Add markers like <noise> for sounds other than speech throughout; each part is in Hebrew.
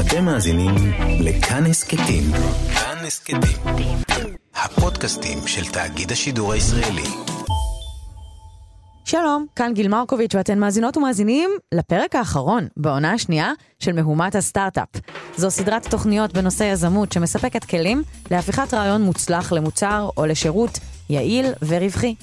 אתם מאזינים לכאן הסכתים. כאן הסכתים. הפודקאסטים של תאגיד השידור הישראלי. שלום, כאן גיל מרקוביץ' ואתן מאזינות ומאזינים לפרק האחרון בעונה השנייה של מהומת הסטארט-אפ. זו סדרת תוכניות בנושא יזמות שמספקת כלים להפיכת רעיון מוצלח למוצר או לשירות יעיל ורווחי.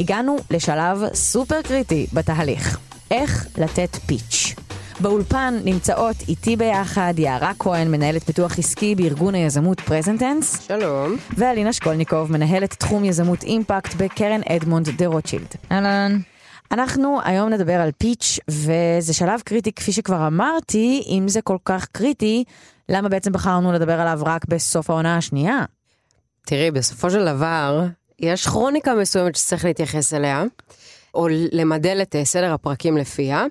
הגענו לשלב סופר קריטי בתהליך, איך לתת פיץ'. באולפן נמצאות איתי ביחד יערה כהן, מנהלת פיתוח עסקי בארגון היזמות פרזנטנס. שלום. ואלינה שקולניקוב, מנהלת תחום יזמות אימפקט בקרן אדמונד דה רוטשילד. אהלן. אנחנו היום נדבר על פיץ', וזה שלב קריטי, כפי שכבר אמרתי, אם זה כל כך קריטי, למה בעצם בחרנו לדבר עליו רק בסוף העונה השנייה? תראי, בסופו של דבר, יש כרוניקה מסוימת שצריך להתייחס אליה, או למדל את אה, סדר הפרקים לפיה.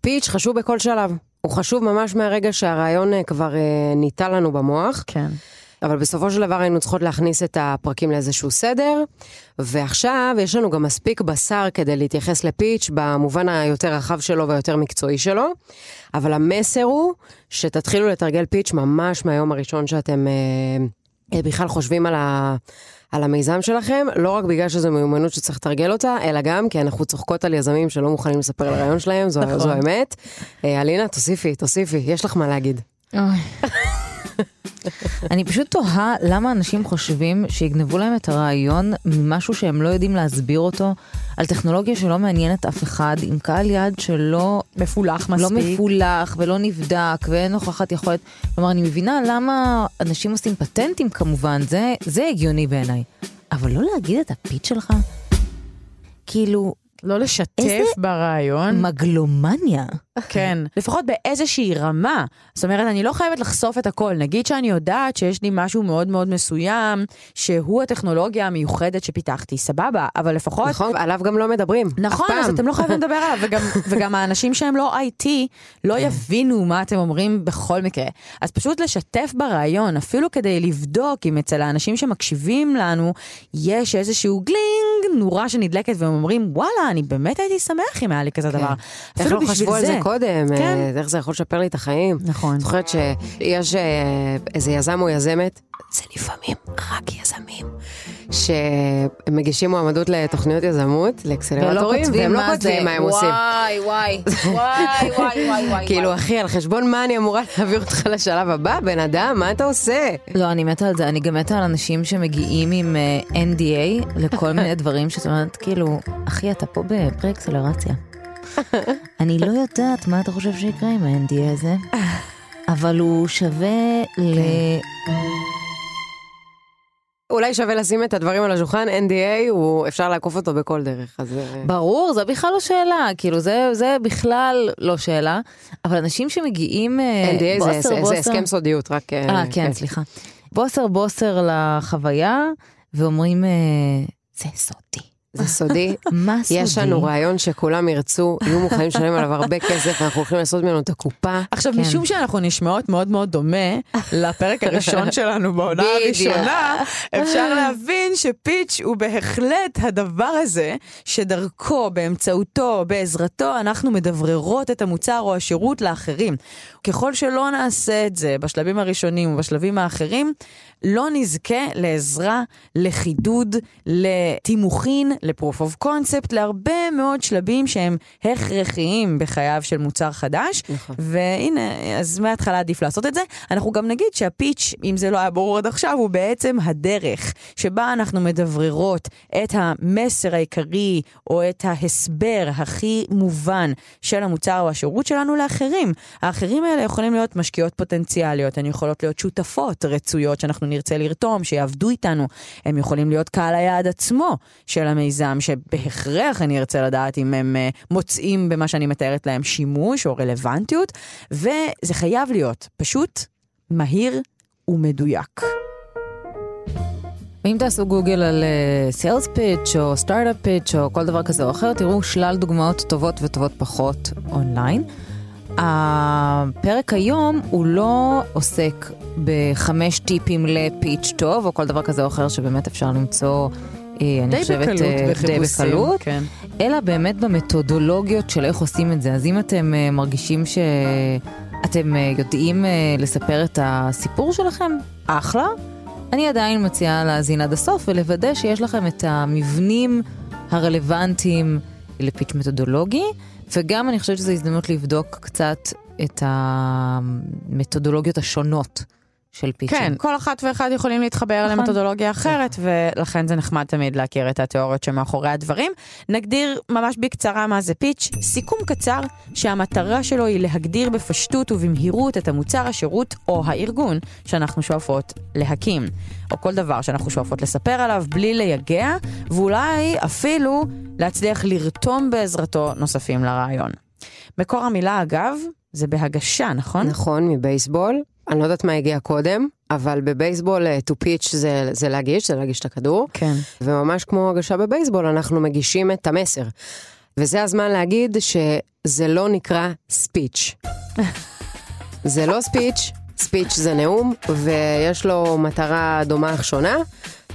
פיץ' חשוב בכל שלב. הוא חשוב ממש מהרגע שהרעיון אה, כבר אה, ניטע לנו במוח. כן. אבל בסופו של דבר היינו צריכות להכניס את הפרקים לאיזשהו סדר, ועכשיו יש לנו גם מספיק בשר כדי להתייחס לפיץ' במובן היותר רחב שלו והיותר מקצועי שלו, אבל המסר הוא שתתחילו לתרגל פיץ' ממש מהיום הראשון שאתם אה, בכלל חושבים על ה... על המיזם שלכם, לא רק בגלל שזו מיומנות שצריך לתרגל אותה, אלא גם כי אנחנו צוחקות על יזמים שלא מוכנים לספר על הרעיון שלהם, זו, נכון. זו האמת. אה, אלינה, תוסיפי, תוסיפי, יש לך מה להגיד. <laughs> אני פשוט תוהה למה אנשים חושבים שיגנבו להם את הרעיון ממשהו שהם לא יודעים להסביר אותו, על טכנולוגיה שלא מעניינת אף אחד, עם קהל יעד שלא מפולח לא מספיק. מפולח ולא נבדק ואין הוכחת יכולת. כלומר, אני מבינה למה אנשים עושים פטנטים כמובן, זה, זה הגיוני בעיניי. אבל לא להגיד את הפיץ שלך? כאילו, לא לשתף איזה- ברעיון. מגלומניה. כן, <laughs> לפחות באיזושהי רמה. זאת אומרת, אני לא חייבת לחשוף את הכל. נגיד שאני יודעת שיש לי משהו מאוד מאוד מסוים, שהוא הטכנולוגיה המיוחדת שפיתחתי, סבבה, אבל לפחות... נכון, עליו גם לא מדברים. נכון, אז. אתם לא חייבים <laughs> לדבר עליו, וגם, וגם האנשים שהם לא IT לא כן. יבינו מה אתם אומרים בכל מקרה. אז פשוט לשתף ברעיון, אפילו כדי לבדוק אם אצל האנשים שמקשיבים לנו, יש איזשהו גלינג, נורה שנדלקת, והם אומרים, וואלה, אני באמת הייתי שמח אם היה לי כזה דבר. איך לא חשבו על זה קודם? כן. אה, איך זה יכול לשפר לי את החיים? נכון. זוכרת שיש אה, איזה יזם או יזמת, זה לפעמים רק יזמים, שמגישים מועמדות לתוכניות יזמות, לאקסלרטורים, והם לא כותבים מה הם עושים. וואי, וואי, וואי, וואי, וואי. כאילו, אחי, על חשבון מה אני אמורה להעביר אותך לשלב הבא? בן אדם, מה אתה עושה? לא, אני מתה על זה, אני גם מתה על אנשים שמגיעים עם אה, NDA לכל מיני דברים שאת אומרת, כאילו, אחי, אתה פה בפרה-אקסלרציה. <laughs> אני לא יודעת מה אתה חושב שיקרה עם ה-NDA הזה, אבל הוא שווה ל... אולי שווה לשים את הדברים על השולחן, NDA, הוא, אפשר לעקוף אותו בכל דרך, אז... אה, ברור, זה בכלל לא שאלה, כאילו, זה, זה בכלל לא שאלה, אבל אנשים שמגיעים... אה, NDA זה- בוסר, זה זה בוסר- הסכם סודיות, רק... אה, כן, סליחה. בוסר בוסר לחוויה, ואומרים, אה, זה סודי. זה סודי. <laughs> מה סודי? יש לנו רעיון שכולם ירצו, יהיו מוכנים לשלם עליו הרבה כסף, ואנחנו הולכים לעשות ממנו את הקופה. עכשיו, כן. משום שאנחנו נשמעות מאוד מאוד דומה לפרק הראשון <laughs> שלנו בעונה. הראשונה, אפשר להבין שפיץ' הוא בהחלט הדבר הזה, שדרכו, באמצעותו, בעזרתו, אנחנו מדבררות את המוצר או השירות לאחרים. ככל שלא נעשה את זה בשלבים הראשונים ובשלבים האחרים, לא נזכה לעזרה, לחידוד, לתימוכין, לפרוף אוף קונספט, להרבה מאוד שלבים שהם הכרחיים בחייו של מוצר חדש. נכון. והנה, אז מההתחלה עדיף לעשות את זה. אנחנו גם נגיד שהפיץ', אם זה לא היה ברור עד עכשיו, הוא בעצם הדרך שבה אנחנו מדבררות את המסר העיקרי או את ההסבר הכי מובן של המוצר או השירות שלנו לאחרים. האחרים האלה יכולים להיות משקיעות פוטנציאליות, הן יכולות להיות שותפות רצויות שאנחנו נרצה לרתום, שיעבדו איתנו. הם יכולים להיות קהל היעד עצמו של המיזם, שבהכרח אני ארצה לדעת אם הם אה, מוצאים במה שאני מתארת להם שימוש או רלוונטיות, וזה חייב להיות פשוט מהיר ומדויק. ואם תעשו גוגל על סיילס פיץ' או סטארט-אפ פיץ' או כל דבר כזה או אחר, תראו שלל דוגמאות טובות וטובות פחות אונליין. הפרק היום הוא לא עוסק בחמש טיפים לפיץ' טוב או כל דבר כזה או אחר שבאמת אפשר למצוא, אה, אני די חושבת, בקלות אה, די. בקלות, כן. אלא באמת במתודולוגיות של איך עושים את זה. אז אם אתם אה, מרגישים אתם אה, יודעים אה, לספר את הסיפור שלכם? אחלה. אני עדיין מציעה להאזין עד הסוף ולוודא שיש לכם את המבנים הרלוונטיים לפיץ' מתודולוגי, וגם אני חושבת שזו הזדמנות לבדוק קצת את המתודולוגיות השונות של פיצ'ים. כן, כל אחת ואחד יכולים להתחבר נכון. למתודולוגיה אחרת, ולכן זה נחמד תמיד להכיר את התיאוריות שמאחורי הדברים. נגדיר ממש בקצרה מה זה פיץ', סיכום קצר שהמטרה שלו היא להגדיר בפשטות ובמהירות את המוצר, השירות או הארגון שאנחנו שואפות להקים, או כל דבר שאנחנו שואפות לספר עליו בלי לייגע, ואולי אפילו להצליח לרתום בעזרתו נוספים לרעיון. מקור המילה אגב, זה בהגשה, נכון? נכון, מבייסבול. אני לא יודעת מה הגיע קודם, אבל בבייסבול אה, to pitch זה, זה להגיש, זה להגיש את הכדור. כן. וממש כמו הגשה בבייסבול, אנחנו מגישים את המסר. וזה הזמן להגיד שזה לא נקרא ספיץ'. <laughs> זה לא ספיץ', ספיץ' זה נאום, ויש לו מטרה דומה אך שונה.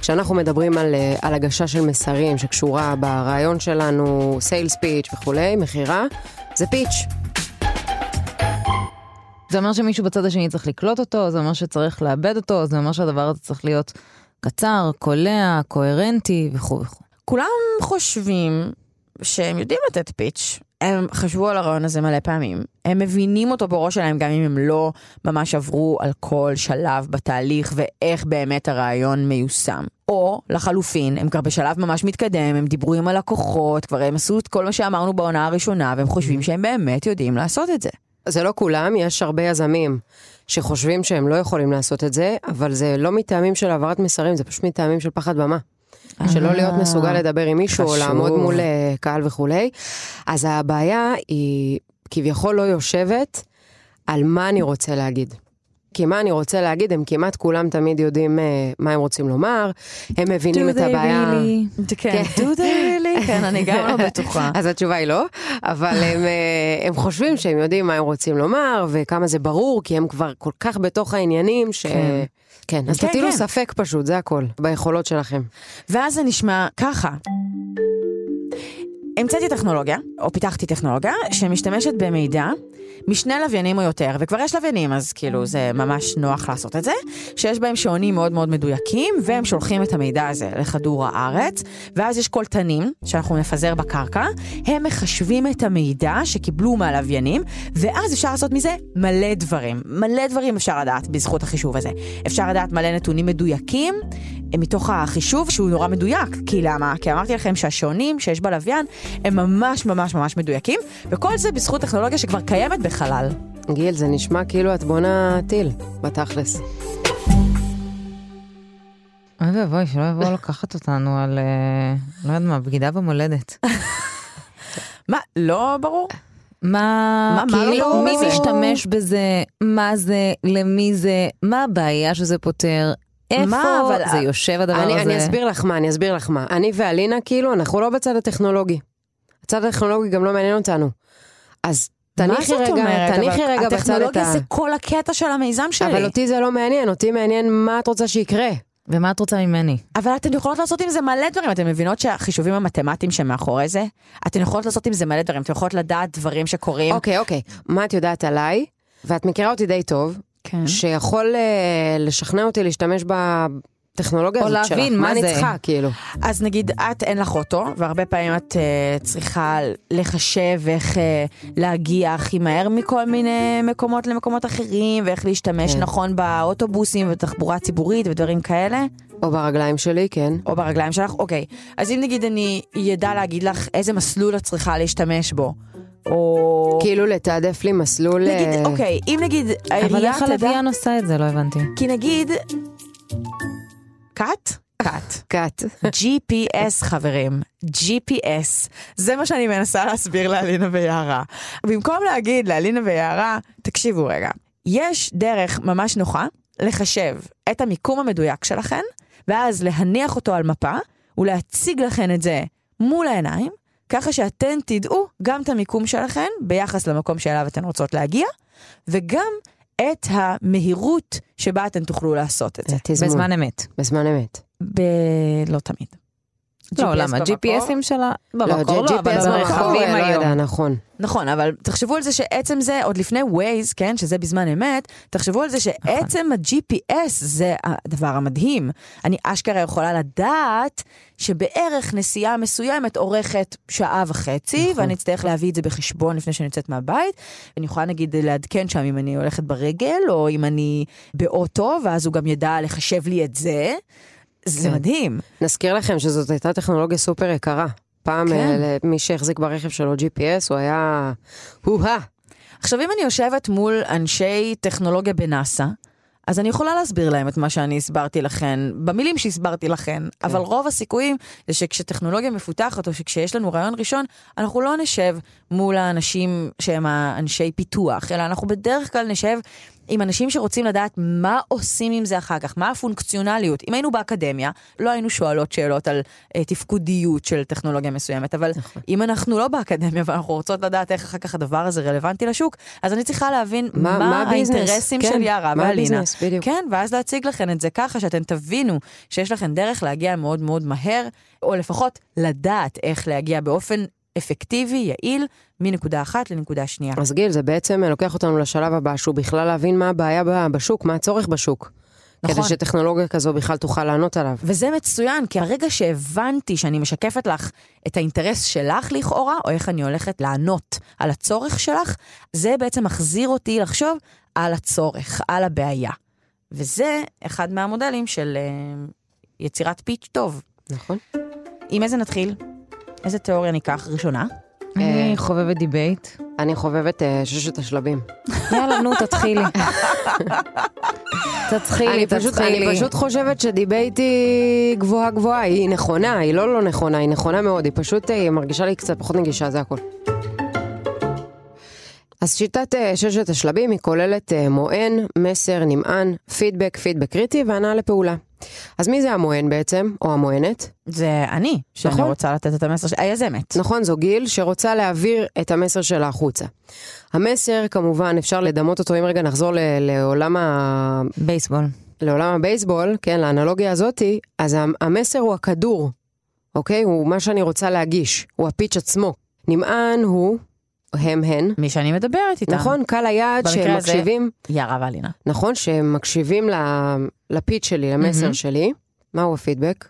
כשאנחנו מדברים על, אה, על הגשה של מסרים שקשורה ברעיון שלנו, סיילס פיץ' וכולי, מכירה, זה פיץ'. זה אומר שמישהו בצד השני צריך לקלוט אותו, זה אומר שצריך לאבד אותו, זה אומר שהדבר הזה צריך להיות קצר, קולע, קוהרנטי וכו' וכו'. כולם חושבים שהם יודעים לתת פיץ'. הם חשבו על הרעיון הזה מלא פעמים. הם מבינים אותו בראש שלהם גם אם הם לא ממש עברו על כל שלב בתהליך ואיך באמת הרעיון מיושם. או לחלופין, הם כבר בשלב ממש מתקדם, הם דיברו עם הלקוחות, כבר הם עשו את כל מה שאמרנו בעונה הראשונה, והם חושבים שהם באמת יודעים לעשות את זה. זה לא כולם, יש הרבה יזמים שחושבים שהם לא יכולים לעשות את זה, אבל זה לא מטעמים של העברת מסרים, זה פשוט מטעמים של פחד במה. שלא להיות מסוגל לדבר עם מישהו, או. לעמוד מול אה, קהל וכולי. אז הבעיה היא כביכול לא יושבת על מה אני רוצה להגיד. כי מה אני רוצה להגיד, הם כמעט כולם תמיד יודעים אה, מה הם רוצים לומר, הם מבינים את הבעיה. do they really? <laughs> כן, אני גם לא <laughs> בטוחה. אז התשובה היא לא, אבל הם, אה, הם חושבים שהם יודעים מה הם רוצים לומר, וכמה זה ברור, כי הם כבר כל כך בתוך העניינים, ש... כן. כן, אז כן, תטילו כן. ספק פשוט, זה הכל, ביכולות שלכם. ואז זה נשמע ככה. המצאתי טכנולוגיה, או פיתחתי טכנולוגיה, שמשתמשת במידע משני לוויינים או יותר, וכבר יש לוויינים, אז כאילו זה ממש נוח לעשות את זה, שיש בהם שעונים מאוד מאוד מדויקים, והם שולחים את המידע הזה לכדור הארץ, ואז יש קולטנים שאנחנו נפזר בקרקע, הם מחשבים את המידע שקיבלו מהלוויינים, ואז אפשר לעשות מזה מלא דברים. מלא דברים אפשר לדעת בזכות החישוב הזה. אפשר לדעת מלא נתונים מדויקים, מתוך החישוב שהוא נורא מדויק. כי למה? כי אמרתי לכם שהשעונים שיש בלוויין הם ממש ממש ממש מדויקים, וכל זה בזכות טכנולוגיה שכבר קיימת בחלל. גיל, זה נשמע כאילו את בונה טיל, בתכלס. אוי ואבוי, שלא יבואו לקחת אותנו על, אה, לא יודעת מה, בגידה במולדת. <laughs> מה, לא ברור? מה, מה- מה לא כאילו, מי בזה? משתמש בזה, מה זה, למי זה, מה הבעיה שזה פותר, איפה מה, אבל- זה יושב הדבר אני, הזה. אני אסביר לך מה, אני אסביר לך מה. אני ואלינה, כאילו, אנחנו לא בצד הטכנולוגי. הצד הטכנולוגי גם לא מעניין אותנו. אז תניחי רגע, אומרת? תניחי רגע בצד את הטכנולוגיה ה... זה כל הקטע של המיזם שלי. אבל אותי זה לא מעניין, אותי מעניין מה את רוצה שיקרה. ומה את רוצה ממני? אבל אתן יכולות לעשות עם זה מלא דברים, אתן מבינות שהחישובים המתמטיים שמאחורי זה, אתן יכולות לעשות עם זה מלא דברים, אתן יכולות לדעת דברים שקורים. אוקיי, אוקיי. מה את יודעת עליי? ואת מכירה אותי די טוב, כן. שיכול אה, לשכנע אותי להשתמש בטכנולוגיה או הזאת שלך. להבין מה אני זה. צריכה, כאילו. אז נגיד את אין לך אוטו, והרבה פעמים את uh, צריכה לחשב איך uh, להגיע הכי מהר מכל מיני מקומות למקומות אחרים, ואיך להשתמש כן. נכון באוטובוסים ובתחבורה ציבורית ודברים כאלה, או ברגליים שלי, כן. או ברגליים שלך, אוקיי. אז אם נגיד אני ידע להגיד לך איזה מסלול את צריכה להשתמש בו, או... כאילו לתעדף לי מסלול... נגיד, אה, אוקיי, אם נגיד אבל העירייה איך תדע... הלוויין עושה את זה? לא הבנתי. כי נגיד... קאט? קאט. קאט. GPS חברים, GPS, זה מה שאני מנסה להסביר לאלינה ויערה. במקום להגיד לאלינה ויערה, תקשיבו רגע, יש דרך ממש נוחה לחשב את המיקום המדויק שלכן, ואז להניח אותו על מפה, ולהציג לכן את זה מול העיניים, ככה שאתן תדעו גם את המיקום שלכן ביחס למקום שאליו אתן רוצות להגיע, וגם את המהירות שבה אתן תוכלו לעשות את זה. תזמון. בזמן אמת. בזמן אמת. ב... לא תמיד. לא, למה? GPSים שלה במקור לא, לא, אבל ברכבים לא יודע, היום. נכון. נכון, אבל תחשבו על זה שעצם זה, עוד לפני Waze, כן, שזה בזמן אמת, תחשבו על זה שעצם ה-GPS זה הדבר המדהים. אני אשכרה יכולה לדעת שבערך נסיעה מסוימת אורכת שעה וחצי, ואני אצטרך להביא את זה בחשבון לפני שאני יוצאת מהבית. אני יכולה נגיד לעדכן שם אם אני הולכת ברגל, או אם אני באוטו, ואז הוא גם ידע לחשב לי את זה. זה כן. מדהים. נזכיר לכם שזאת הייתה טכנולוגיה סופר יקרה. פעם כן. אה, מי שהחזיק ברכב שלו GPS הוא היה... הו-הא. עכשיו, אם אני יושבת מול אנשי טכנולוגיה בנאסא, אז אני יכולה להסביר להם את מה שאני הסברתי לכן, במילים שהסברתי לכן, כן. אבל רוב הסיכויים זה שכשטכנולוגיה מפותחת, או שכשיש לנו רעיון ראשון, אנחנו לא נשב מול האנשים שהם האנשי פיתוח, אלא אנחנו בדרך כלל נשב עם אנשים שרוצים לדעת מה עושים עם זה אחר כך, מה הפונקציונליות. אם היינו באקדמיה, לא היינו שואלות שאלות על אה, תפקודיות של טכנולוגיה מסוימת, אבל נכון. אם אנחנו לא באקדמיה ואנחנו רוצות לדעת איך אחר כך הדבר הזה רלוונטי לשוק, אז אני צריכה להבין מה, מה- מה? האינטרסים כן, של יערה מה ואלינה. בדיוק. כן, ואז להציג לכם את זה ככה, שאתם תבינו שיש לכם דרך להגיע מאוד מאוד מהר, או לפחות לדעת איך להגיע באופן אפקטיבי, יעיל, מנקודה אחת לנקודה שנייה. אז גיל, זה בעצם לוקח אותנו לשלב הבא, שהוא בכלל להבין מה הבעיה בשוק, מה הצורך בשוק. נכון. כדי שטכנולוגיה כזו בכלל תוכל לענות עליו. וזה מצוין, כי הרגע שהבנתי שאני משקפת לך את האינטרס שלך לכאורה, או איך אני הולכת לענות על הצורך שלך, זה בעצם מחזיר אותי לחשוב על הצורך, על הבעיה. וזה אחד מהמודלים של אה, יצירת פיץ' טוב. נכון? עם איזה נתחיל? איזה תיאוריה ניקח ראשונה? אני חובבת דיבייט. אני חובבת אה, ששת השלבים. <laughs> יאללה, נו, תתחילי. <laughs> תתחילי, אני פשוט, תתחילי. אני פשוט חושבת שדיבייט היא גבוהה גבוהה, היא נכונה, היא לא לא נכונה, היא נכונה מאוד, היא פשוט אה, מרגישה לי קצת פחות נגישה, זה הכל. אז שיטת אה, ששת השלבים היא כוללת אה, מוען, מסר, נמען, פידבק, פידבק קריטי והנעה לפעולה. אז מי זה המוען בעצם, או המוענת? זה אני, שאני נכון. רוצה לתת את המסר, ש- היזמת. נכון, זו גיל שרוצה להעביר את המסר שלה החוצה. המסר, כמובן, אפשר לדמות אותו, אם רגע נחזור ל- לעולם ה... בייסבול. לעולם הבייסבול, כן, לאנלוגיה הזאתי, אז המ- המסר הוא הכדור, אוקיי? הוא מה שאני רוצה להגיש, הוא הפיץ' עצמו. נמען הוא, הם הן, מי שאני מדברת איתה. נכון, קל היעד במקרה שהם הזה- מקשיבים, יערה ואלינה. נכון, שהם מקשיבים לפיץ' שלי, למסר מהמם. שלי. מהו הפידבק?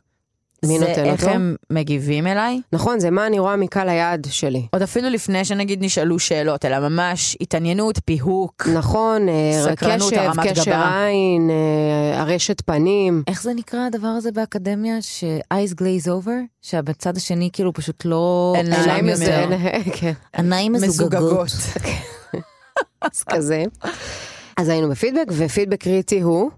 מי זה נותן איך אותו? הם מגיבים אליי. נכון, זה מה אני רואה מקהל היעד שלי. עוד אפילו לפני שנגיד נשאלו שאלות, אלא ממש התעניינות, פיהוק. נכון, אה, סקרנות, קשב, הרמת קשר גבה. עין, אה, הרשת פנים. איך זה נקרא הדבר הזה באקדמיה? ש-eyes glaze over? שבצד השני כאילו פשוט לא... עיניים <laughs> כן, עיניים מזוגגות. <laughs> אז כזה. אז היינו בפידבק, ופידבק קריטי הוא,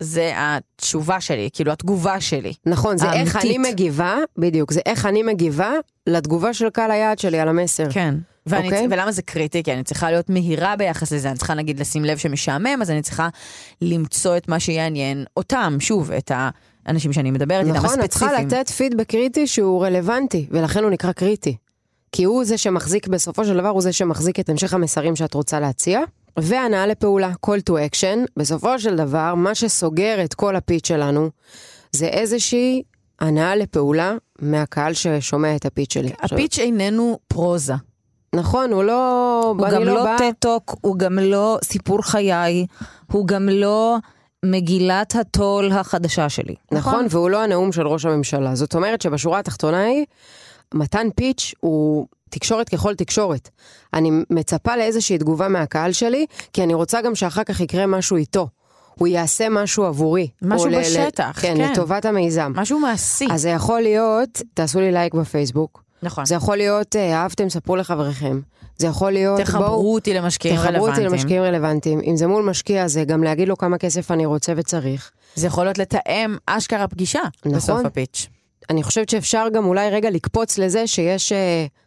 זה התשובה שלי, כאילו התגובה שלי. נכון, זה איך האמיתית. אני מגיבה, בדיוק, זה איך אני מגיבה לתגובה של קהל היעד שלי על המסר. כן. ואני, אוקיי. ולמה זה קריטי? כי אני צריכה להיות מהירה ביחס לזה, אני צריכה נגיד לשים לב שמשעמם, אז אני צריכה למצוא את מה שיעניין אותם, שוב, את האנשים שאני מדברת איתם, נכון, את צריכה הספציפיים. לתת פידבק קריטי שהוא רלוונטי, ולכן הוא נקרא קריטי. כי הוא זה שמחזיק, בסופו של דבר הוא זה שמחזיק את המשך המסרים שאת רוצה להציע. והנעה לפעולה, call to action, בסופו של דבר, מה שסוגר את כל הפיץ' שלנו, זה איזושהי הנעה לפעולה מהקהל ששומע את הפיץ' שלי. עכשיו, הפיץ' איננו פרוזה. נכון, הוא לא... הוא גם לא טד-טוק, הוא גם לא סיפור חיי, הוא גם לא מגילת הטול החדשה שלי. נכון, והוא לא הנאום של ראש הממשלה. זאת אומרת שבשורה התחתונה היא, מתן פיץ' הוא תקשורת ככל תקשורת. אני מצפה לאיזושהי תגובה מהקהל שלי, כי אני רוצה גם שאחר כך יקרה משהו איתו. הוא יעשה משהו עבורי. משהו או ל- בשטח, כן, כן. לטובת המיזם. משהו מעשי. אז זה יכול להיות, תעשו לי לייק בפייסבוק. נכון. זה יכול להיות, אה, אהבתם, ספרו לחבריכם. זה יכול להיות, תחברו אותי למשקיעים תחברו אותי רלוונטיים. למשקיעים רלוונטיים. אם זה מול משקיע, זה גם להגיד לו כמה כסף אני רוצה וצריך. זה יכול להיות לתאם אשכרה פגישה נכון. בסוף הפיץ'. אני חושבת שאפשר גם אולי רגע לקפוץ לזה שיש uh,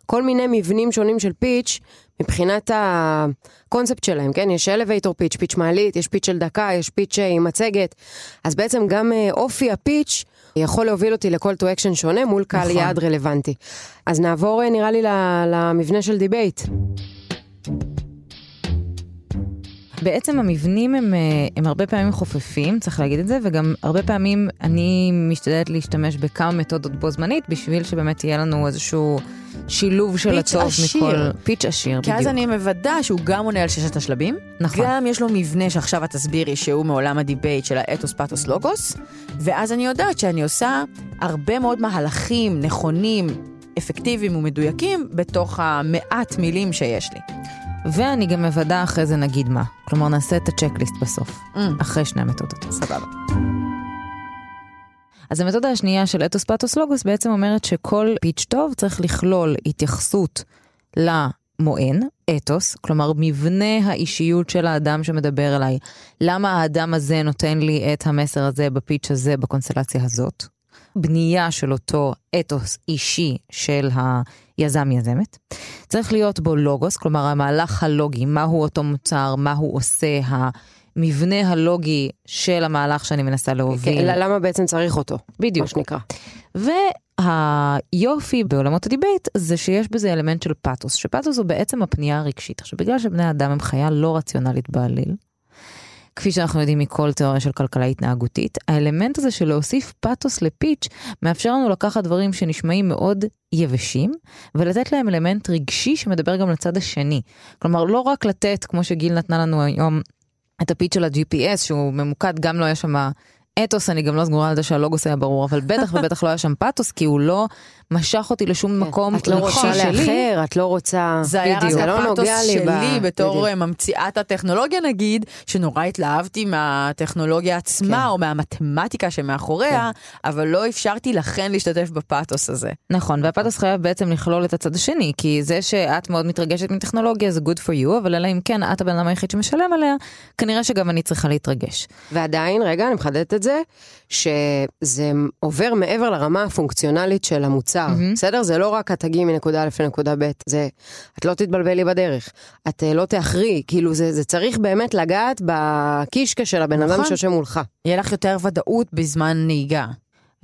כל מיני מבנים שונים של פיץ' מבחינת הקונספט שלהם, כן? יש אלווייטור פיץ', פיץ' מעלית, יש פיץ' של דקה, יש פיץ' אה, עם מצגת. אז בעצם גם uh, אופי הפיץ' יכול להוביל אותי לכל to action שונה מול קהל נכון. יעד רלוונטי. אז נעבור uh, נראה לי למבנה של דיבייט. בעצם המבנים הם, אה, הם הרבה פעמים חופפים, צריך להגיד את זה, וגם הרבה פעמים אני משתדלת להשתמש בכמה מתודות בו זמנית, בשביל שבאמת יהיה לנו איזשהו שילוב של הטוב עשיר. מכל... פיץ' עשיר, כי בדיוק. אז אני מוודא שהוא גם עונה על ששת השלבים, נכון. גם יש לו מבנה שעכשיו את תסבירי שהוא מעולם הדיבייט של האתוס פתוס לוגוס, ואז אני יודעת שאני עושה הרבה מאוד מהלכים נכונים, אפקטיביים ומדויקים בתוך המעט מילים שיש לי. ואני גם מוודא אחרי זה נגיד מה. כלומר, נעשה את הצ'קליסט בסוף, Mm. אחרי שני המתודות. סבבה. אז המתודה השנייה של אתוס פתוס לוגוס בעצם אומרת שכל פיץ' טוב צריך לכלול התייחסות למוען, אתוס, כלומר מבנה האישיות של האדם שמדבר אליי. למה האדם הזה נותן לי את המסר הזה בפיץ' הזה בקונסטלציה הזאת? בנייה של אותו אתוס אישי של היזם יזמת. צריך להיות בו לוגוס, כלומר המהלך הלוגי, מהו אותו מוצר, מה הוא עושה, המבנה הלוגי של המהלך שאני מנסה להוביל. כן, למה בעצם צריך אותו? בדיוק. מה שנקרא. והיופי בעולמות הדיבייט זה שיש בזה אלמנט של פאתוס, שפאתוס הוא בעצם הפנייה הרגשית. עכשיו, בגלל שבני אדם הם חיה לא רציונלית בעליל, כפי שאנחנו יודעים מכל תיאוריה של כלכלה התנהגותית, האלמנט הזה של להוסיף פאתוס לפיץ' מאפשר לנו לקחת דברים שנשמעים מאוד יבשים, ולתת להם אלמנט רגשי שמדבר גם לצד השני. כלומר, לא רק לתת, כמו שגיל נתנה לנו היום, את הפיץ' של ה-GPS, שהוא ממוקד, גם לא היה שם אתוס, אני גם לא סגורה על זה שהלוגוס היה ברור, אבל בטח ובטח לא היה שם פאתוס, כי הוא לא משך אותי לשום מקום את לא רגשי רוצה. לאחר, את לא רוצה... זה היה רק לא הפאתוס שלי בתור בדיוק. ממציאת הטכנולוגיה נגיד, שנורא התלהבתי מהטכנולוגיה עצמה כן. או מהמתמטיקה שמאחוריה, אבל לא אפשרתי לכן להשתתף בפאתוס הזה. נכון, והפאתוס חייב בעצם לכלול את הצד השני, כי זה שאת מאוד מתרגשת מטכנולוגיה זה good for you, אבל אלא אם כן את הבן אדם היחיד שמשלם עליה, כנראה שגם אני צריכה להתרגש. ועדיין, רגע, אני מחדדת את זה, שזה עובר מעבר לרמה הפונקציונלית של המוצר, מהמם. בסדר? זה לא רק את תגיעי מנקודה א' לנקודה ב', זה, את לא תתבלבלי בדרך, את אה, לא תאחרי, כאילו זה, זה צריך באמת לגעת בקישקע של הבן אדם נכון. שיושב מולך. יהיה לך יותר ודאות בזמן נהיגה.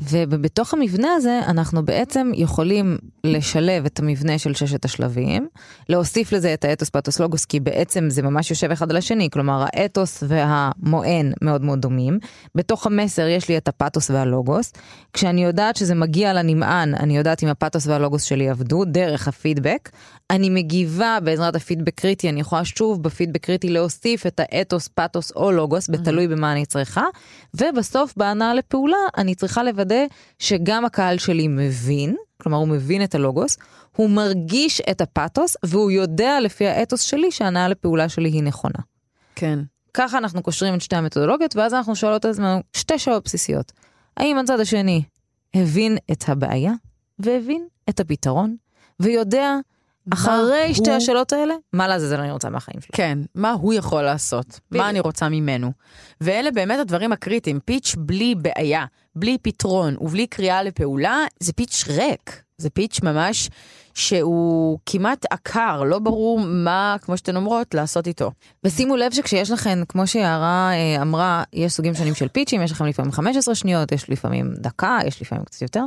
ובתוך המבנה הזה אנחנו בעצם יכולים לשלב את המבנה של ששת השלבים, להוסיף לזה את האתוס פאתוס לוגוס, כי בעצם זה ממש יושב אחד על השני, כלומר האתוס והמוען מאוד מאוד דומים. בתוך המסר יש לי את הפאתוס והלוגוס. כשאני יודעת שזה מגיע לנמען, אני יודעת אם הפאתוס והלוגוס שלי עבדו דרך הפידבק. אני מגיבה בעזרת הפידבק קריטי, אני יכולה שוב בפידבק קריטי להוסיף את האתוס, פאתוס או לוגוס, בתלוי במה אני צריכה. ובסוף בהנעה לפעולה אני צריכה לוודא שגם הקהל שלי מבין, כלומר הוא מבין את הלוגוס, הוא מרגיש את הפאתוס והוא יודע לפי האתוס שלי שההנעה לפעולה שלי היא נכונה. כן. ככה אנחנו קושרים את שתי המתודולוגיות ואז אנחנו שואלות את עצמנו שתי שאלות בסיסיות. האם הצד השני הבין את הבעיה והבין את הפתרון ויודע אחרי שתי הוא- השאלות האלה מה לעזאזל אני רוצה מהחיים שלו. כן, מה הוא יכול לעשות, בדיוק. מה אני רוצה ממנו. ואלה באמת הדברים הקריטיים, פיץ' בלי בעיה, בלי פתרון ובלי קריאה לפעולה, זה פיץ' ריק. זה פיץ' ממש שהוא כמעט עקר, לא ברור מה, כמו שאתן אומרות, לעשות איתו. ושימו לב שכשיש לכם, כמו שיערה אה, אמרה, יש סוגים שונים של פיצ'ים, יש לכם לפעמים 15 שניות, יש לפעמים דקה, יש לפעמים קצת יותר.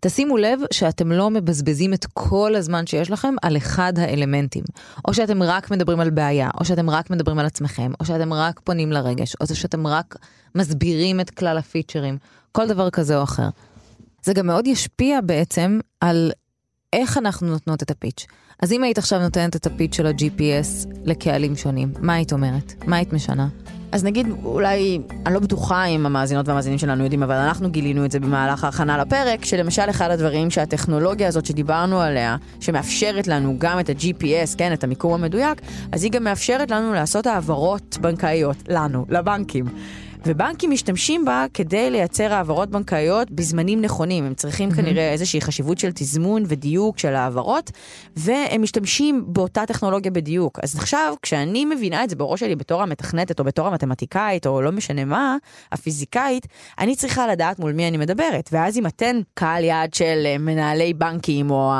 תשימו לב שאתם לא מבזבזים את כל הזמן שיש לכם על אחד האלמנטים. או שאתם רק מדברים על בעיה, או שאתם רק מדברים על עצמכם, או שאתם רק פונים לרגש, או שאתם רק מסבירים את כלל הפיצ'רים, כל דבר כזה או אחר. זה גם מאוד ישפיע בעצם על איך אנחנו נותנות את הפיץ'. אז אם היית עכשיו נותנת את הפיץ' של ה-GPS לקהלים שונים, מה היית אומרת? מה היית משנה? אז נגיד, אולי, אני לא בטוחה אם המאזינות והמאזינים שלנו יודעים, אבל אנחנו גילינו את זה במהלך ההכנה לפרק, שלמשל אחד הדברים שהטכנולוגיה הזאת שדיברנו עליה, שמאפשרת לנו גם את ה-GPS, כן, את המיקום המדויק, אז היא גם מאפשרת לנו לעשות העברות בנקאיות, לנו, לבנקים. ובנקים משתמשים בה כדי לייצר העברות בנקאיות בזמנים נכונים. הם צריכים mm-hmm. כנראה איזושהי חשיבות של תזמון ודיוק של העברות, והם משתמשים באותה טכנולוגיה בדיוק. אז עכשיו, כשאני מבינה את זה בראש שלי בתור המתכנתת, או בתור המתמטיקאית, או לא משנה מה, הפיזיקאית, אני צריכה לדעת מול מי אני מדברת. ואז אם אתן קהל יעד של אה, מנהלי בנקים, או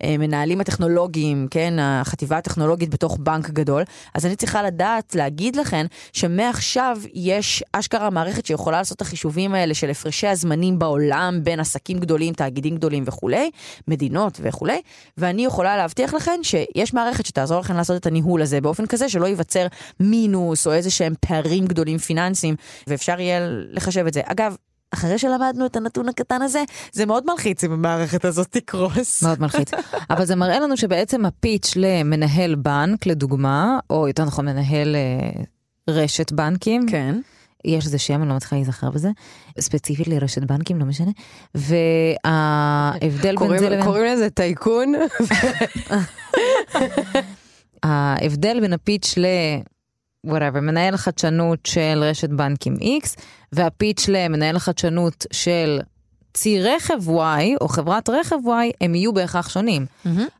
המנהלים הטכנולוגיים, כן, החטיבה הטכנולוגית בתוך בנק גדול, אז אני צריכה לדעת להגיד לכן שמעכשיו יש אשכרה מערכת שיכולה לעשות את החישובים האלה של הפרשי הזמנים בעולם בין עסקים גדולים, תאגידים גדולים וכולי, מדינות וכולי, ואני יכולה להבטיח לכם שיש מערכת שתעזור לכם לעשות את הניהול הזה באופן כזה שלא ייווצר מינוס או איזה שהם פערים גדולים פיננסיים, ואפשר יהיה לחשב את זה. אגב, אחרי שלמדנו את הנתון הקטן הזה, זה מאוד מלחיץ אם המערכת הזאת תקרוס. מאוד מלחיץ. <laughs> אבל זה מראה לנו שבעצם הפיץ' למנהל בנק, לדוגמה, או יותר נכון מנהל אה, רשת בנקים, כן. יש איזה שם, אני לא מצליחה להיזכר בזה, ספציפית לרשת בנקים, לא משנה, וההבדל בין זה לבין... קוראים לזה טייקון. ההבדל בין הפיץ' ל... whatever, מנהל חדשנות של רשת בנקים X, והפיץ' למנהל החדשנות של צי רכב Y, או חברת רכב Y, הם יהיו בהכרח שונים.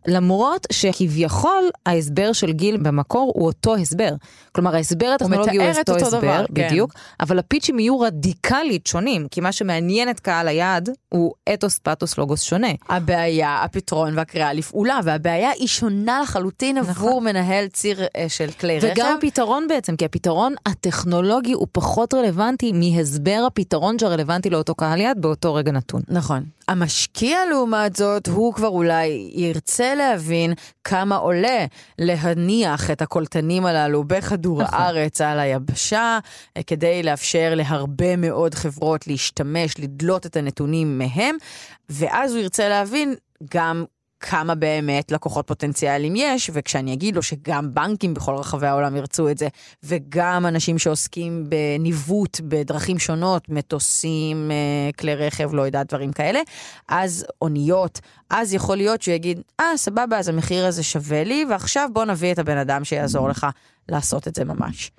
למרות שכביכול ההסבר של גיל במקור הוא אותו הסבר. כלומר, ההסבר הטכנולוגי הוא אותו אותו הסבר, דבר, כן. בדיוק, אבל הפיצ'ים יהיו רדיקלית שונים, כי מה שמעניין את קהל היעד הוא אתוס, פתוס, לוגוס שונה. הבעיה, הפתרון והקריאה לפעולה, והבעיה היא שונה לחלוטין עבור מנהל ציר אה, של כלי רכב. וגם הפתרון בעצם, כי הפתרון הטכנולוגי הוא פחות רלוונטי מהסבר הפתרון שרלוונטי לאותו קהל יעד באותו רגע נתון. נכון. המשקיע לעומת זאת, הוא כבר אולי ירצה להבין כמה עולה להניח את הקולטנים הללו בכדור נכון. הארץ על היבשה, אה, כדי לאפשר להרבה מאוד חברות להשתמש, לדלות את הנתונים מהם, ואז הוא ירצה להבין גם כמה באמת לקוחות פוטנציאליים יש, וכשאני אגיד לו שגם בנקים בכל רחבי העולם ירצו את זה, וגם אנשים שעוסקים בניווט בדרכים שונות, מטוסים, אה, כלי רכב, לא יודעת, דברים כאלה, אז אוניות, אז יכול להיות שהוא יגיד, אה, סבבה, אז המחיר הזה שווה לי, ועכשיו בוא נביא את הבן אדם שיעזור לך לעשות את זה ממש.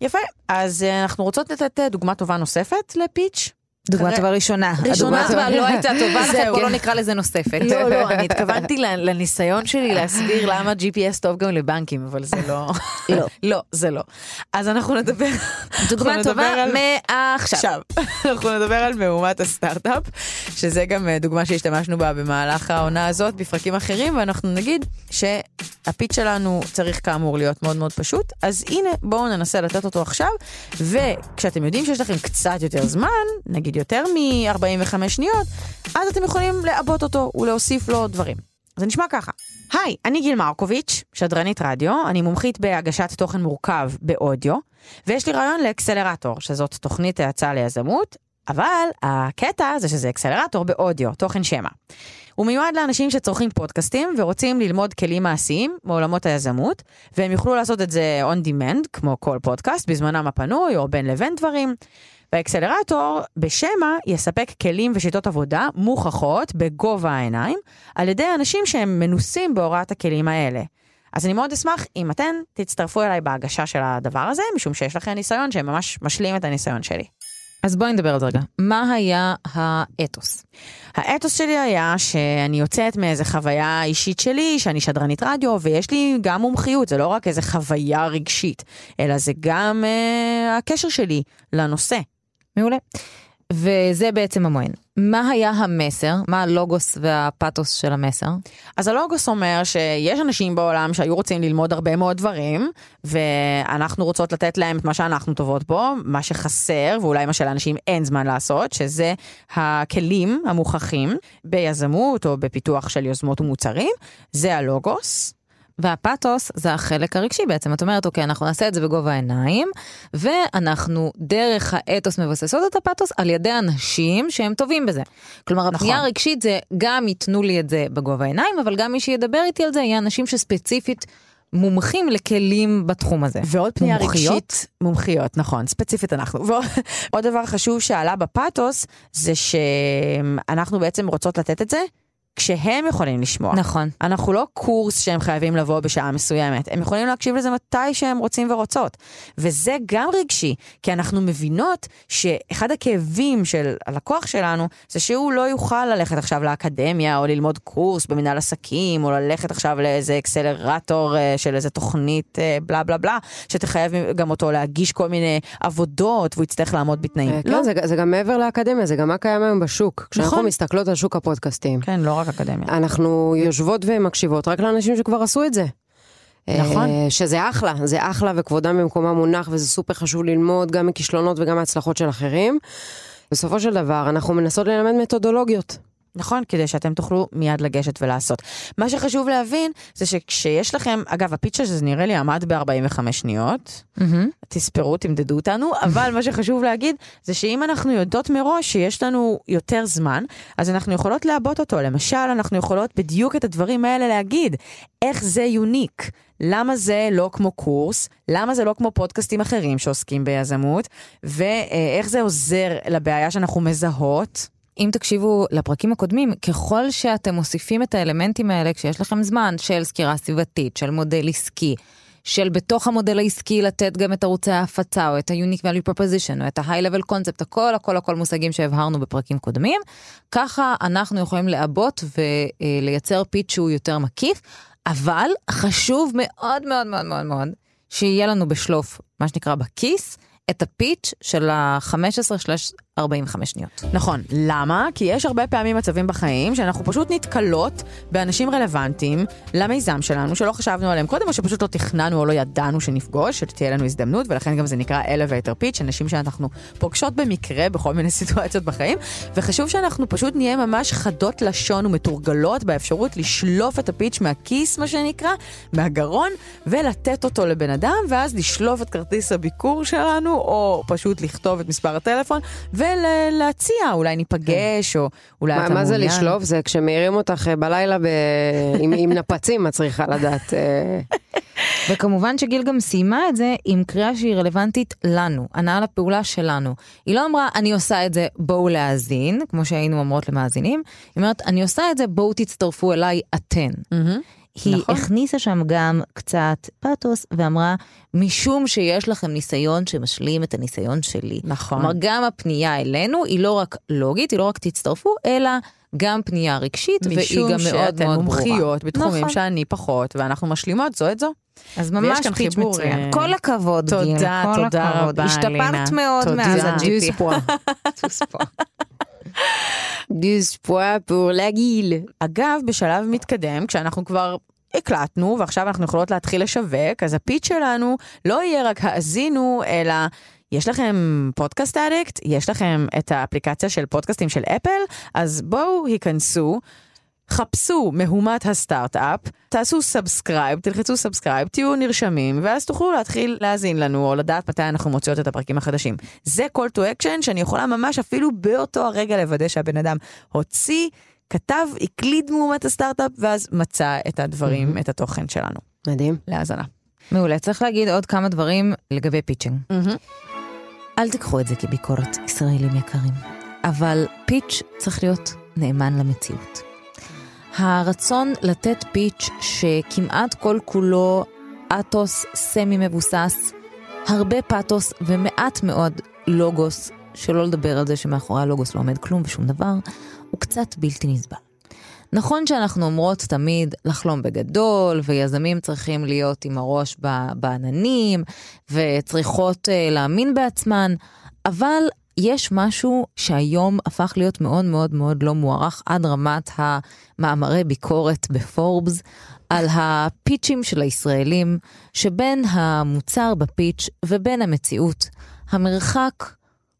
יפה, אז אה, אנחנו רוצות לתת אה, דוגמה טובה נוספת לפיץ'. דוגמה טובה ראשונה. ראשונה. הטובה לא הייתה טובה לכם, זהו. בוא לא נקרא לזה נוספת. לא, לא, אני <laughs> התכוונתי לניסיון שלי להסביר למה GPS טוב גם לבנקים, אבל זה לא... לא. <laughs> לא, זה לא. אז אנחנו נדבר... דוגמה טובה מעכשיו. עכשיו, <laughs> אנחנו נדבר על מהומת הסטארט-אפ, שזה גם אה, דוגמה שהשתמשנו בה במהלך העונה הזאת בפרקים אחרים, ואנחנו נגיד שהפיץ שלנו צריך כאמור להיות מאוד מאוד פשוט, אז הנה בואו ננסה לתת אותו עכשיו, וכשאתם יודעים שיש לכם קצת יותר זמן, נגיד יותר מ-45 שניות, אז אתם יכולים לעבות אותו ולהוסיף לו דברים. זה נשמע ככה. היי, אני גיל מרקוביץ', שדרנית רדיו, אני מומחית בהגשת תוכן מורכב באודיו, ויש לי רעיון לאקסלרטור, שזאת תוכנית האצה ליזמות, אבל הקטע זה שזה אקסלרטור באודיו, תוכן שמע. הוא מיועד לאנשים שצורכים פודקאסטים ורוצים ללמוד כלים מעשיים מעולמות היזמות, והם יוכלו לעשות את זה on demand, כמו כל פודקאסט, בזמנם הפנוי או בין לבין דברים. והאקסלרטור בשמע יספק כלים ושיטות עבודה מוכחות בגובה העיניים על ידי אנשים שהם מנוסים בהוראת הכלים האלה. אז אני מאוד אשמח אם אתן תצטרפו אליי בהגשה של הדבר הזה, משום שיש לכם ניסיון שממש משלים את הניסיון שלי. אז בואי נדבר על זה רגע. מה היה האתוס? האתוס שלי היה שאני יוצאת מאיזה חוויה אישית שלי, שאני שדרנית רדיו, ויש לי גם מומחיות, זה לא רק איזה חוויה רגשית, אלא זה גם אה, הקשר שלי לנושא. מעולה. וזה בעצם המוען. מה היה המסר? מה הלוגוס והפתוס של המסר? אז הלוגוס אומר שיש אנשים בעולם שהיו רוצים ללמוד הרבה מאוד דברים, ואנחנו רוצות לתת להם את מה שאנחנו טובות בו, מה שחסר, ואולי מה שלאנשים אין זמן לעשות, שזה הכלים המוכחים ביזמות או בפיתוח של יוזמות ומוצרים, זה הלוגוס. והפתוס זה החלק הרגשי בעצם. את אומרת, אוקיי, אנחנו נעשה את זה בגובה העיניים, ואנחנו דרך האתוס מבססות את הפתוס על ידי אנשים שהם טובים בזה. כלומר, נכון. הפנייה הרגשית זה גם ייתנו לי את זה בגובה העיניים, אבל גם מי שידבר איתי על זה יהיה אנשים שספציפית מומחים לכלים בתחום הזה. ועוד פנייה מומחיות? רגשית, מומחיות, נכון, ספציפית אנחנו. <laughs> ועוד דבר חשוב שעלה בפתוס, זה שאנחנו בעצם רוצות לתת את זה כשהם יכולים לשמוע. נכון. אנחנו לא קורס שהם חייבים לבוא בשעה מסוימת, הם יכולים להקשיב לזה מתי שהם רוצים ורוצות. וזה גם רגשי, כי אנחנו מבינות שאחד הכאבים של הלקוח שלנו, זה שהוא לא יוכל ללכת עכשיו לאקדמיה, או ללמוד קורס במנהל עסקים, או ללכת עכשיו לאיזה אקסלרטור אה, של איזה תוכנית אה, בלה בלה בלה, שתחייב גם אותו להגיש כל מיני עבודות, והוא יצטרך לעמוד בתנאים. אה, לא, כן, זה, זה גם מעבר לאקדמיה, זה גם מה קיים היום בשוק. כשאנחנו נכון. מסתכלות על שוק הפודקאסטים, כן, לא רק אקדמיה. אנחנו יושבות ומקשיבות רק לאנשים שכבר עשו את זה. נכון. אה, שזה אחלה, זה אחלה וכבודם במקומם מונח וזה סופר חשוב ללמוד גם מכישלונות וגם מהצלחות של אחרים. בסופו של דבר אנחנו מנסות ללמד מתודולוגיות. נכון, כדי שאתם תוכלו מיד לגשת ולעשות. מה שחשוב להבין זה שכשיש לכם, אגב, הפיצ'ר הזה נראה לי עמד ב-45 שניות, תספרו, תמדדו אותנו, <laughs> אבל מה שחשוב להגיד זה שאם אנחנו יודעות מראש שיש לנו יותר זמן, אז אנחנו יכולות לעבות אותו. למשל, אנחנו יכולות בדיוק את הדברים האלה להגיד, איך זה יוניק. למה זה לא כמו קורס, למה זה לא כמו פודקאסטים אחרים שעוסקים ביזמות, ואיך זה עוזר לבעיה שאנחנו מזהות. אם תקשיבו לפרקים הקודמים, ככל שאתם מוסיפים את האלמנטים האלה כשיש לכם זמן של סקירה סביבתית, של מודל עסקי, של בתוך המודל העסקי לתת גם את ערוצי ההפצה, או את ה-Unique Value Proposition, או את ה-High Level Concept, הכל הכל הכל מושגים שהבהרנו בפרקים קודמים, ככה אנחנו יכולים לעבות ולייצר פיץ' שהוא יותר מקיף, אבל חשוב מאוד מאוד מאוד מאוד מאוד שיהיה לנו בשלוף, מה שנקרא בכיס, את הפיץ' של ה-15/45 שניות. נכון. למה? כי יש הרבה פעמים מצבים בחיים שאנחנו פשוט נתקלות באנשים רלוונטיים למיזם שלנו, שלא חשבנו עליהם קודם, או שפשוט לא תכננו או לא ידענו שנפגוש, שתהיה לנו הזדמנות, ולכן גם זה נקרא elevator pitch, אנשים שאנחנו פוגשות במקרה בכל מיני <laughs> סיטואציות בחיים, וחשוב שאנחנו פשוט נהיה ממש חדות לשון ומתורגלות באפשרות לשלוף את הפיץ' מהכיס, מה שנקרא, מהגרון, ולתת אותו לבן אדם, ואז לשלוף את כרטיס הביקור שלנו, או פשוט לכתוב את מספר הטלפון, ולהציע, אולי ניפגש, או אולי מה, אתה מה זה מעוניין. לשלוף? זה כשמעירים אותך אה, בלילה ב... <laughs> עם, עם נפצים, את צריכה לדעת. אה, <laughs> וכמובן שגיל גם סיימה את זה עם קריאה שהיא רלוונטית לנו, הנעה לפעולה שלנו. היא לא אמרה, אני עושה את זה, בואו להאזין, כמו שהיינו אומרות למאזינים, היא אומרת, אני עושה את זה, בואו תצטרפו אליי, אתן. מהמם. היא נכון. הכניסה שם גם קצת פאתוס ואמרה, משום שיש לכם ניסיון שמשלים את הניסיון שלי. נכון. כלומר, גם הפנייה אלינו היא לא רק לוגית, היא לא רק תצטרפו, אלא... גם פנייה רגשית, והיא גם מאוד מאוד ברורה. משום שאתן מומחיות בתחומים נכון. שאני פחות, ואנחנו משלימות זו את זו. אז ממש פיץ' מצוין. אה, כל הכבוד, גיל. תודה, תודה רבה, לינה. השתפרת מאוד מאז ה-GP. <laughs> תודה, 12 poids pour la guille. אגב, בשלב מתקדם, כשאנחנו כבר הקלטנו, ועכשיו אנחנו יכולות להתחיל לשווק, אז הפיץ שלנו לא יהיה רק האזינו, אלא... יש לכם פודקאסט אדיקט? יש לכם את האפליקציה של פודקאסטים של אפל? אז בואו היכנסו. חפשו מהומת הסטארט-אפ, תעשו subscribe, תלחצו subscribe, תהיו נרשמים, ואז תוכלו להתחיל להאזין לנו, או לדעת מתי אנחנו מוציאות את הפרקים החדשים. זה call to action שאני יכולה ממש אפילו באותו הרגע לוודא שהבן אדם הוציא, כתב, הקליד מהומת הסטארט-אפ, ואז מצא את הדברים, את התוכן שלנו. מדהים. להאזנה. מעולה, צריך להגיד עוד כמה דברים לגבי pitching. אל תיקחו את זה כביקורת, ישראלים יקרים. אבל פיץ' צריך להיות נאמן למציאות. הרצון לתת פיץ' שכמעט כל כולו אתוס סמי מבוסס, הרבה פאתוס ומעט מאוד לוגוס, שלא לדבר על זה שמאחורי הלוגוס לא עומד כלום ושום דבר, הוא קצת בלתי נסבל. נכון שאנחנו אומרות תמיד לחלום בגדול, ויזמים צריכים להיות עם הראש בעננים, וצריכות uh, להאמין בעצמן, אבל יש משהו שהיום הפך להיות מאוד מאוד מאוד לא מוערך עד רמת המאמרי ביקורת בפורבס, על הפיצ'ים של הישראלים, שבין המוצר בפיץ' ובין המציאות, המרחק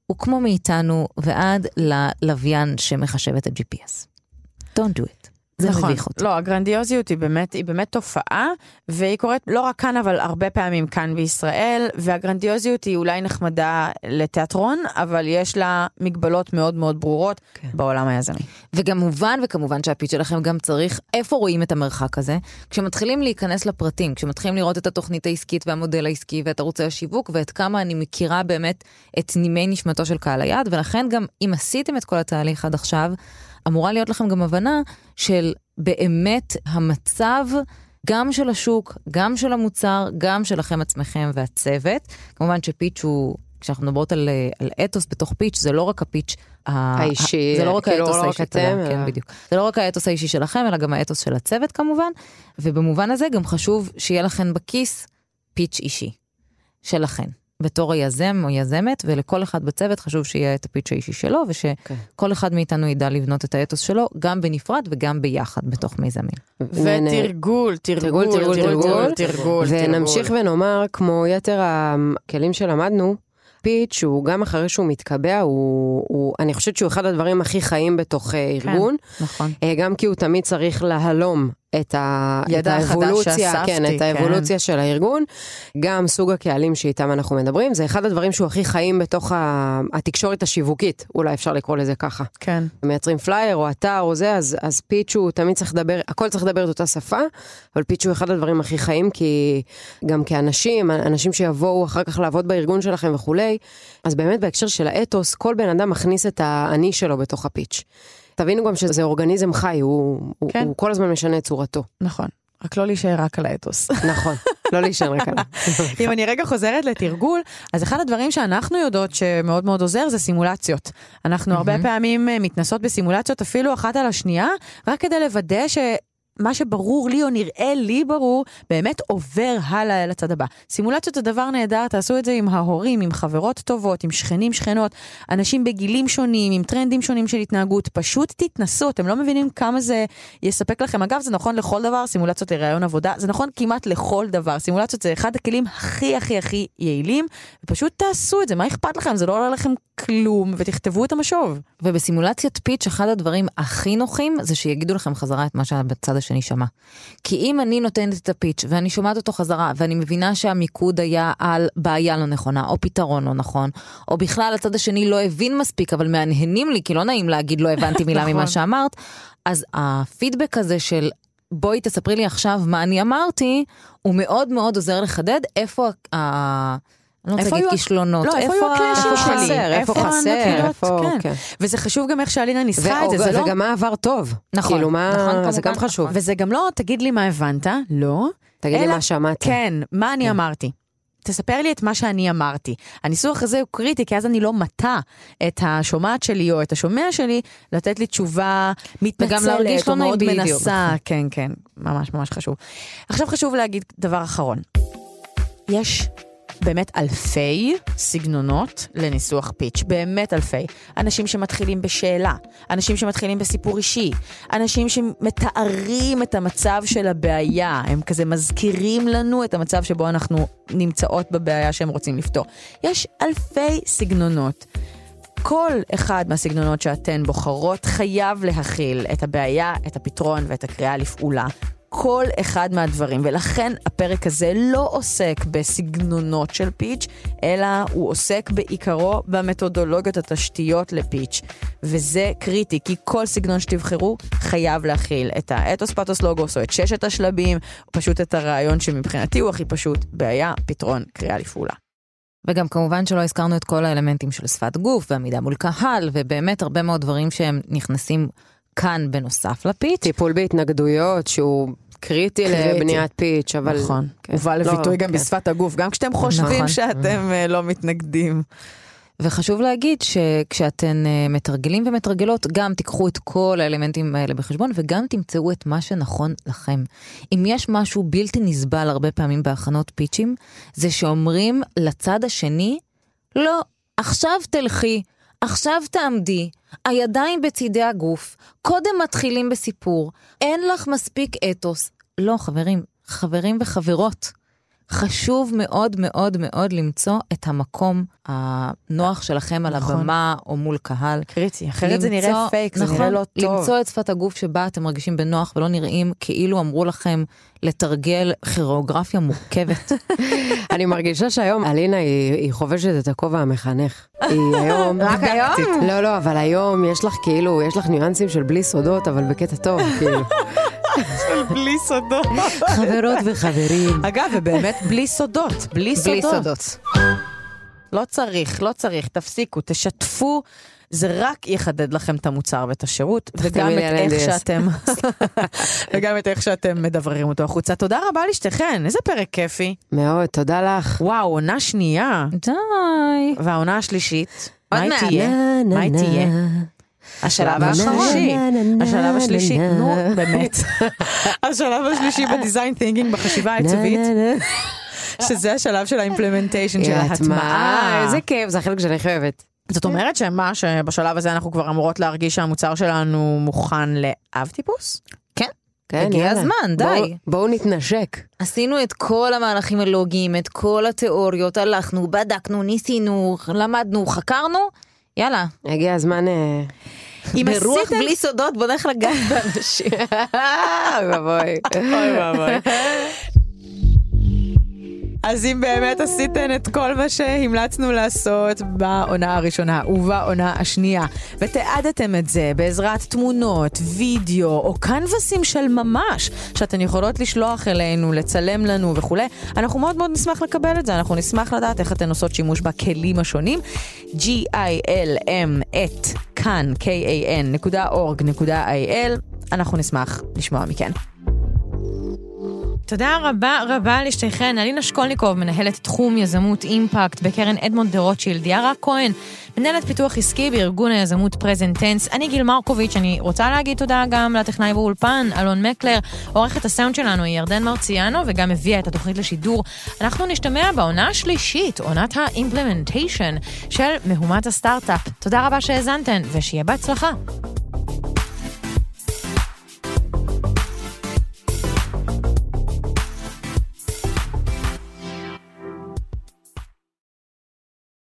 הוא כמו מאיתנו ועד ללוויין שמחשב את ה-GPS. Don't do it. זה נכון. מביך אותי. לא, הגרנדיוזיות היא באמת, היא באמת תופעה, והיא קורית לא רק כאן, אבל הרבה פעמים כאן בישראל, והגרנדיוזיות היא אולי נחמדה לתיאטרון, אבל יש לה מגבלות מאוד מאוד ברורות כן. בעולם היזמי. וגם מובן וכמובן שהפיץ שלכם גם צריך, איפה רואים את המרחק הזה? כשמתחילים להיכנס לפרטים, כשמתחילים לראות את התוכנית העסקית והמודל העסקי ואת ערוצי השיווק, ואת כמה אני מכירה באמת את נימי נשמתו של קהל היעד, ולכן גם אם עשיתם את כל התהליך עד עכשיו, אמורה להיות לכם גם הבנה של באמת המצב גם של השוק, גם של המוצר, גם שלכם עצמכם והצוות. כמובן שפיץ' הוא, כשאנחנו מדברות על, אה, על אתוס בתוך פיץ', זה לא רק הפיץ' ה- האישי, זה לא רק כאילו, האתוס לא האישי, אתם, תודה, כן, אלא- בדיוק. זה לא רק האתוס האישי שלכם, אלא גם האתוס של הצוות כמובן, ובמובן הזה גם חשוב שיהיה לכם בכיס פיץ' אישי, שלכם. בתור היזם או יזמת, ולכל אחד בצוות חשוב שיהיה את הפיץ' האישי שלו, ושכל אחד מאיתנו ידע לבנות את האתוס שלו, גם בנפרד וגם ביחד בתוך מיזמים. ותרגול, תרגול, תרגול, תרגול, תרגול. ונמשיך ונאמר, כמו יתר הכלים שלמדנו, פיץ' הוא גם אחרי שהוא מתקבע, הוא, הוא, אני חושבת שהוא אחד הדברים הכי חיים בתוך אה, ארגון. כן, נכון. אה, גם כי הוא תמיד צריך להלום את, ה, את האבולוציה, שאספתי, כן, את כן. האבולוציה של הארגון. גם סוג הקהלים שאיתם אנחנו מדברים, זה אחד הדברים שהוא הכי חיים בתוך ה, התקשורת השיווקית, אולי אפשר לקרוא לזה ככה. כן. מייצרים פלייר או אתר או זה, אז, אז פיץ' הוא תמיד צריך לדבר, הכל צריך לדבר את אותה שפה, אבל פיץ' הוא אחד הדברים הכי חיים, כי גם כאנשים, אנשים שיבואו אחר כך לעבוד בארגון שלכם וכולי, אז באמת בהקשר של האתוס, כל בן אדם מכניס את האני שלו בתוך הפיץ'. תבינו גם שזה אורגניזם חי, הוא, הוא, כן. הוא כל הזמן משנה את צורתו. נכון. רק לא להישאר רק על האתוס. נכון, לא להישען רק עליו. <laughs> אם אני רגע חוזרת לתרגול, אז אחד הדברים שאנחנו יודעות שמאוד מאוד עוזר זה סימולציות. אנחנו הרבה פעמים אה, מתנסות בסימולציות אפילו אחת על השנייה, רק כדי לוודא ש... מה שברור לי או נראה לי ברור, באמת עובר הלאה אל הצד הבא. סימולציות זה דבר נהדר, תעשו את זה עם ההורים, עם חברות טובות, עם שכנים, שכנות, אנשים בגילים שונים, עם טרנדים שונים של התנהגות, פשוט תתנסו, אתם לא מבינים כמה זה יספק לכם. אגב, זה נכון לכל דבר, סימולציות לראיון עבודה, זה נכון כמעט לכל דבר. סימולציות זה אחד הכלים הכי הכי הכי יעילים, ופשוט תעשו את זה, מה אכפת לכם? זה לא עולה לכם כלום, ותכתבו את המשוב. ובסימולציית פיץ', אחד הדברים הכי נוחים זה שיגידו לכם חזרה את מה שהצד השני שמע. כי אם אני נותנת את הפיץ' ואני שומעת אותו חזרה, ואני מבינה שהמיקוד היה על בעיה לא נכונה, או פתרון לא נכון, או בכלל הצד השני לא הבין מספיק, אבל מהנהנים לי, כי לא נעים להגיד לא הבנתי מילה נכון. ממה שאמרת, אז הפידבק הזה של בואי תספרי לי עכשיו מה אני אמרתי, הוא מאוד מאוד עוזר לחדד איפה ה... אני לא רוצה להגיד כישלונות, לא, איפה הקלאשים שלי? איפה חסר? איפה- כן. כן. וזה חשוב גם איך שאלינה ניסחה את זה, זה לא... וגם מה עבר טוב. נכון, כאילו, מה... נכון, זה גם חשוב. וזה גם לא, תגיד לי מה הבנת, לא. תגיד לי מה שמעת. כן, מה אני אמרתי. תספר לי את מה שאני אמרתי. הניסוח הזה הוא קריטי, כי אז אני לא מטה את השומעת שלי או את השומע שלי לתת לי תשובה מתנצלת להרגיש לא או מאוד. מנסה. כן, כן, ממש ממש חשוב. עכשיו חשוב להגיד דבר אחרון. יש באמת אלפי סגנונות לניסוח פיץ', באמת אלפי. אנשים שמתחילים בשאלה, אנשים שמתחילים בסיפור אישי, אנשים שמתארים את המצב של הבעיה, הם כזה מזכירים לנו את המצב שבו אנחנו נמצאות בבעיה שהם רוצים לפתור. יש אלפי סגנונות. כל אחד מהסגנונות שאתן בוחרות חייב להכיל את הבעיה, את הפתרון ואת הקריאה לפעולה. כל אחד מהדברים, ולכן הפרק הזה לא עוסק בסגנונות של פיץ', אלא הוא עוסק בעיקרו במתודולוגיות התשתיות לפיץ', וזה קריטי, כי כל סגנון שתבחרו חייב להכיל את האתוס פתוס לוגוס או את ששת השלבים, או פשוט את הרעיון שמבחינתי הוא הכי פשוט, בעיה, פתרון, קריאה לפעולה. וגם כמובן שלא הזכרנו את כל האלמנטים של שפת גוף ועמידה מול קהל, ובאמת הרבה מאוד דברים שהם נכנסים כאן בנוסף לפיץ'. טיפול בהתנגדויות שהוא קריטי קריטי. לבניית פיץ', אבל... נכון. כן. הובא לא, לביטוי גם כן. בשפת הגוף, גם כשאתם חושבים נכון. שאתם אה, לא מתנגדים. וחשוב להגיד שכשאתן אה, מתרגלים ומתרגלות, גם תיקחו את כל האלמנטים האלה בחשבון, וגם תמצאו את מה שנכון לכם. אם יש משהו בלתי נסבל הרבה פעמים בהכנות פיצ'ים, זה שאומרים לצד השני, לא, עכשיו תלכי, עכשיו תעמדי, הידיים בצידי הגוף, קודם מתחילים בסיפור, אין לך מספיק אתוס. לא, חברים, חברים וחברות. חשוב מאוד מאוד מאוד למצוא את המקום הנוח שלכם על נכון. הבמה או מול קהל. קריטי, אחרת זה נראה למצוא- פייק, זה נכון, נראה לא טוב. למצוא את שפת הגוף שבה אתם מרגישים בנוח ולא נראים כאילו אמרו לכם לתרגל כירוגרפיה מורכבת. <laughs> אני מרגישה שהיום אלינה היא, היא חובשת את הכובע המחנך. היא <laughs> היום... רק היום? לא, לא, אבל היום יש לך כאילו, יש לך ניואנסים של בלי סודות, אבל בקטע טוב, כאילו. <laughs> בלי סודות. חברות וחברים. אגב, ובאמת בלי סודות, בלי בלי סודות. לא צריך, לא צריך, תפסיקו, תשתפו. זה רק יחדד לכם את המוצר ואת השירות, וגם את איך NDS. שאתם, <laughs> וגם את איך שאתם מדבררים אותו החוצה. תודה רבה לשתיכן, איזה פרק כיפי. מאוד, תודה לך. וואו, עונה שנייה, די. והעונה השלישית, מה היא. תהיה? מה היא תהיה? השלב השלישי, השלב השלישי, נו. באמת, השלב השלישי בדיזיין תינקינג בחשיבה העצבית. <laughs> שזה השלב של ה implementation, של ההטמעה. איזה כיף, זה החלק שאני חייבת. זאת אומרת שמה, שבשלב הזה אנחנו כבר אמורות להרגיש שהמוצר שלנו מוכן לאב טיפוס? כן. כן, הגיע יאללה. הזמן, די. בואו- נתנשק. עשינו את כל המהלכים הלוגיים, את כל התיאוריות, הלכנו, בדקנו, ניסינו, למדנו, חקרנו, יאללה. הגיע הזמן... אה, ברוח בלי סודות בוא נלך לגעת באנשים. <laughs> אוי ואבוי. אוי ואבוי. אז אם באמת עשיתן את כל מה שהמלצנו לעשות בעונה הראשונה ובעונה השנייה, ותיעדתם את זה בעזרת תמונות, וידאו או קנבסים של ממש, שאתן יכולות לשלוח אלינו, לצלם לנו וכולי, אנחנו מאוד מאוד נשמח לקבל את זה, אנחנו נשמח לדעת איך אתן עושות שימוש בכלים השונים. G-I-L-M at כאן, K-A-N, נקודה org, נקודה I-L, אנחנו נשמח לשמוע מכן. תודה רבה רבה לשתיכן. אלינה שקולניקוב, מנהלת תחום יזמות אימפקט בקרן אדמונד דה רוטשילד, יערה כהן, מנהלת פיתוח עסקי בארגון היזמות פרזנטנס. אני גיל מרקוביץ', אני רוצה להגיד תודה גם לטכנאי באולפן, אלון מקלר, עורכת הסאונד שלנו היא ירדן מרציאנו, וגם הביאה את התוכנית לשידור. אנחנו נשתמע בעונה השלישית, עונת האימפלמנטיישן של מהומת הסטארט-אפ. תודה רבה שהאזנתן, ושיהיה בהצלחה.